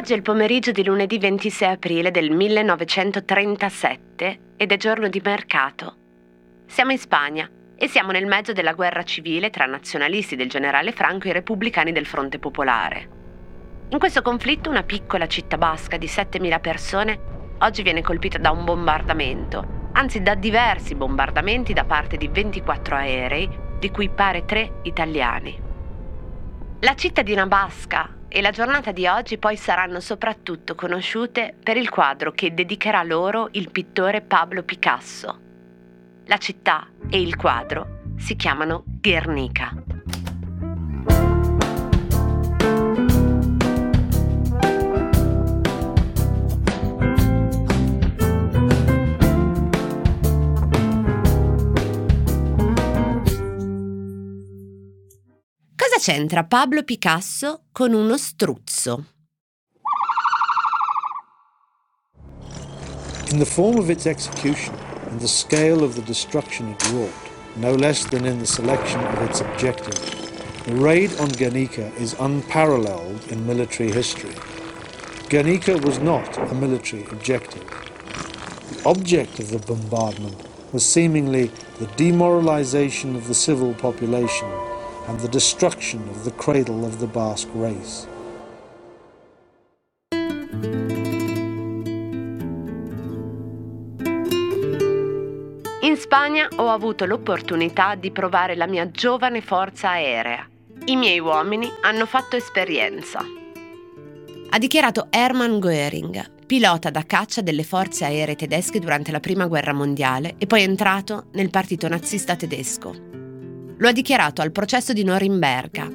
Oggi è il pomeriggio di lunedì 26 aprile del 1937 ed è giorno di mercato. Siamo in Spagna e siamo nel mezzo della guerra civile tra nazionalisti del generale Franco e repubblicani del Fronte Popolare. In questo conflitto una piccola città basca di 7.000 persone oggi viene colpita da un bombardamento, anzi da diversi bombardamenti da parte di 24 aerei, di cui pare tre italiani. La cittadina basca e la giornata di oggi poi saranno soprattutto conosciute per il quadro che dedicherà loro il pittore Pablo Picasso. La città e il quadro si chiamano Guernica. C'entra Pablo Picasso con uno struzzo? In the form of its execution and the scale of the destruction it wrought, no less than in the selection of its objective, the raid on Guernica is unparalleled in military history. Guernica was not a military objective. The object of the bombardment was seemingly the demoralization of the civil population and the destruction of the cradle of the Basque race. In Spagna ho avuto l'opportunità di provare la mia giovane forza aerea. I miei uomini hanno fatto esperienza. Ha dichiarato Hermann Göring, pilota da caccia delle forze aeree tedesche durante la Prima Guerra Mondiale e poi entrato nel partito nazista tedesco. Lo ha dichiarato al processo di Norimberga.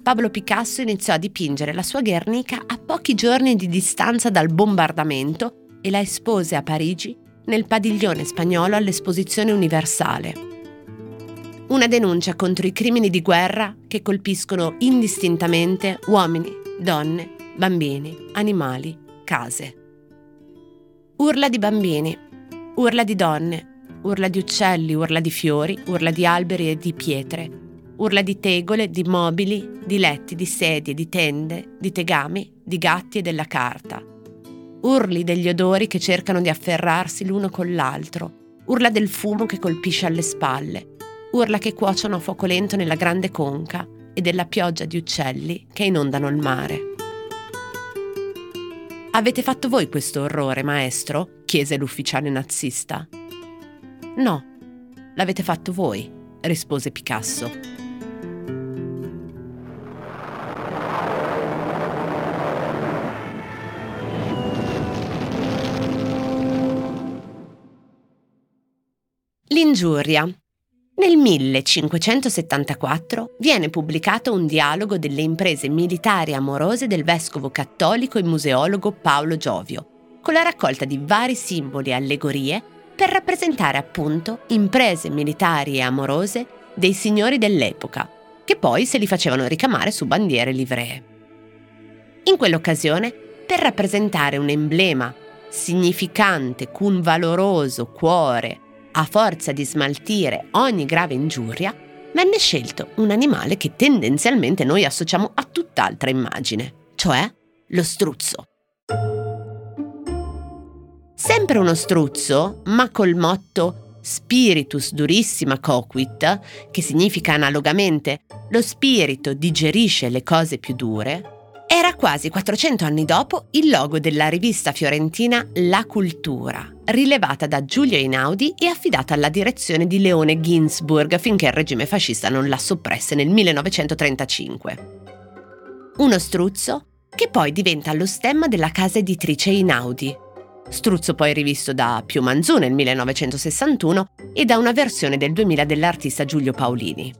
Pablo Picasso iniziò a dipingere la sua Guernica a pochi giorni di distanza dal bombardamento e la espose a Parigi nel padiglione spagnolo all'Esposizione Universale. Una denuncia contro i crimini di guerra che colpiscono indistintamente uomini, donne, bambini, animali, case. Urla di bambini, urla di donne, urla di uccelli, urla di fiori, urla di alberi e di pietre, urla di tegole, di mobili, di letti, di sedie, di tende, di tegami, di gatti e della carta. Urli degli odori che cercano di afferrarsi l'uno con l'altro, urla del fumo che colpisce alle spalle, urla che cuociono a fuoco lento nella grande conca e della pioggia di uccelli che inondano il mare. Avete fatto voi questo orrore, maestro? chiese l'ufficiale nazista. No, l'avete fatto voi, rispose Picasso. L'ingiuria. Nel 1574 viene pubblicato un dialogo delle imprese militari amorose del vescovo cattolico e museologo Paolo Giovio, con la raccolta di vari simboli e allegorie per rappresentare appunto imprese militari e amorose dei signori dell'epoca, che poi se li facevano ricamare su bandiere livree. In quell'occasione, per rappresentare un emblema significante cun valoroso cuore a forza di smaltire ogni grave ingiuria, venne scelto un animale che tendenzialmente noi associamo a tutt'altra immagine, cioè lo struzzo. Sempre uno struzzo, ma col motto Spiritus durissima coquit, che significa analogamente lo spirito digerisce le cose più dure, era quasi 400 anni dopo il logo della rivista fiorentina La Cultura, rilevata da Giulio Einaudi e affidata alla direzione di Leone Ginsburg finché il regime fascista non la soppresse nel 1935. Uno struzzo che poi diventa lo stemma della casa editrice Einaudi, struzzo poi rivisto da Pio Manzù nel 1961 e da una versione del 2000 dell'artista Giulio Paolini.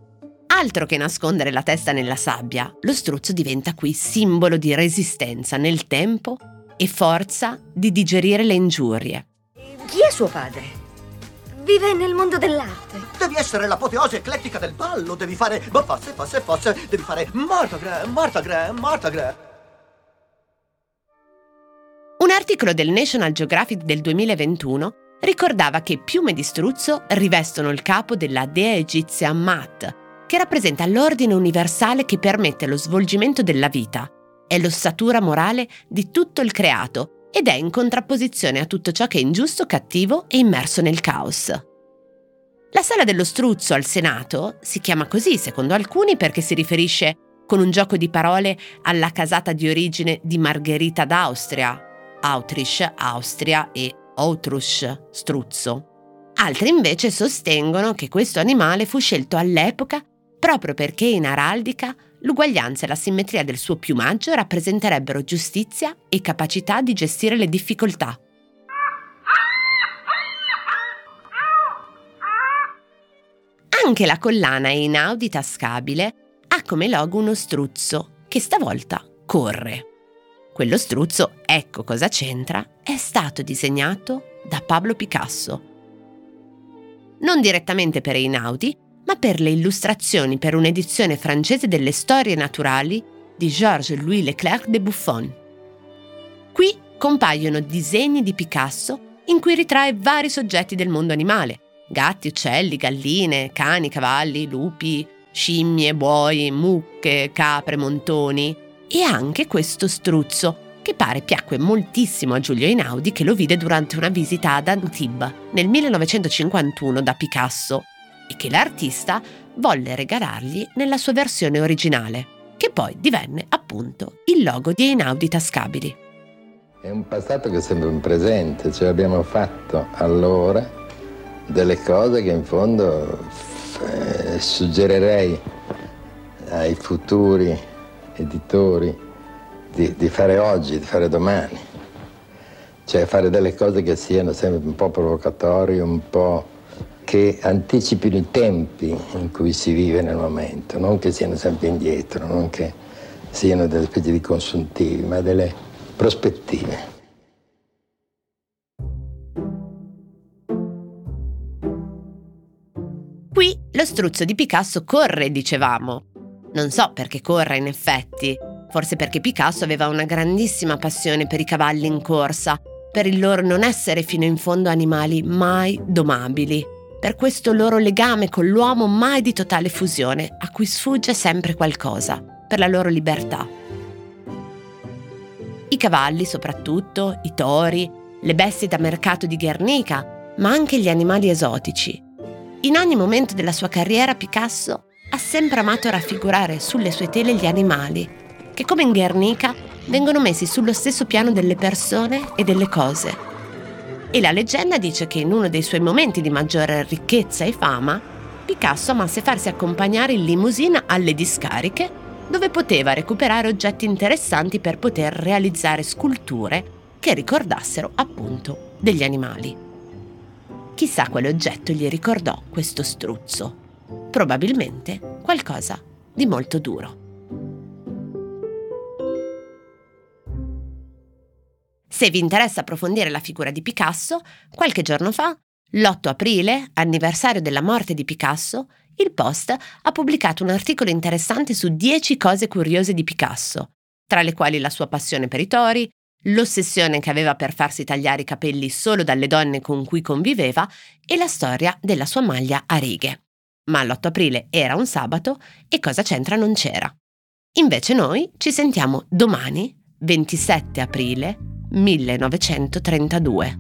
Altro che nascondere la testa nella sabbia, lo struzzo diventa qui simbolo di resistenza nel tempo e forza di digerire le ingiurie. Chi è suo padre? Vive nel mondo dell'arte. Devi essere l'apoteosi eclettica del ballo, devi fare... Ma forse, forse, forse, devi fare... Martagre, Martagre, Martagre. Un articolo del National Geographic del 2021 ricordava che piume di struzzo rivestono il capo della dea egizia Mat, che rappresenta l'ordine universale che permette lo svolgimento della vita. È l'ossatura morale di tutto il creato ed è in contrapposizione a tutto ciò che è ingiusto, cattivo e immerso nel caos. La sala dello struzzo al Senato si chiama così, secondo alcuni, perché si riferisce con un gioco di parole alla casata di origine di Margherita d'Austria, Autrisch, Austria e Outrusch, struzzo. Altri invece sostengono che questo animale fu scelto all'epoca proprio perché in araldica l'uguaglianza e la simmetria del suo piumaggio rappresenterebbero giustizia e capacità di gestire le difficoltà. Anche la collana Einaudi tascabile ha come logo uno struzzo che stavolta corre. Quello struzzo, ecco cosa c'entra, è stato disegnato da Pablo Picasso. Non direttamente per Einaudi, ma per le illustrazioni per un'edizione francese delle storie naturali di Georges-Louis Leclerc de Buffon. Qui compaiono disegni di Picasso in cui ritrae vari soggetti del mondo animale, gatti, uccelli, galline, cani, cavalli, lupi, scimmie, buoi, mucche, capre, montoni e anche questo struzzo che pare piacque moltissimo a Giulio Einaudi che lo vide durante una visita ad Antibes nel 1951 da Picasso e che l'artista volle regalargli nella sua versione originale, che poi divenne appunto il logo di Einaudi Tascabili. È un passato che sembra un presente, cioè abbiamo fatto allora delle cose che in fondo eh, suggerirei ai futuri editori di, di, fare oggi, di fare domani. Cioè fare delle cose che siano sempre un po' provocatorie, un po' che anticipino i tempi in cui si vive nel momento, non che siano sempre indietro, non che siano delle specie di consuntivi, ma delle prospettive. Qui lo struzzo di Picasso corre, dicevamo. Non so perché corra in effetti, forse perché Picasso aveva una grandissima passione per i cavalli in corsa, per il loro non essere fino in fondo animali mai domabili, per questo loro legame con l'uomo mai di totale fusione, a cui sfugge sempre qualcosa, per la loro libertà. I cavalli soprattutto, i tori, le bestie da mercato di Guernica, ma anche gli animali esotici, in ogni momento della sua carriera Picasso ha sempre amato raffigurare sulle sue tele gli animali, che come in Guernica vengono messi sullo stesso piano delle persone e delle cose. E la leggenda dice che in uno dei suoi momenti di maggiore ricchezza e fama, Picasso amasse farsi accompagnare in limousine alle discariche, dove poteva recuperare oggetti interessanti per poter realizzare sculture che ricordassero appunto degli animali. Chissà quale oggetto gli ricordò questo struzzo. Probabilmente qualcosa di molto duro. Se vi interessa approfondire la figura di Picasso, qualche giorno fa, l'8 aprile, anniversario della morte di Picasso, il Post ha pubblicato un articolo interessante su 10 cose curiose di Picasso, tra le quali la sua passione per i tori, l'ossessione che aveva per farsi tagliare i capelli solo dalle donne con cui conviveva e la storia della sua maglia a righe. Ma l'8 aprile era un sabato e cosa c'entra non c'era. Invece noi ci sentiamo domani, 27 aprile 1932.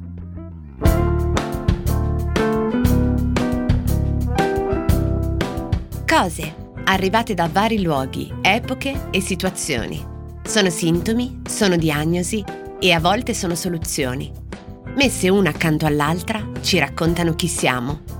Cose arrivate da vari luoghi, epoche e situazioni sono sintomi, sono diagnosi e a volte sono soluzioni. Messe una accanto all'altra ci raccontano chi siamo.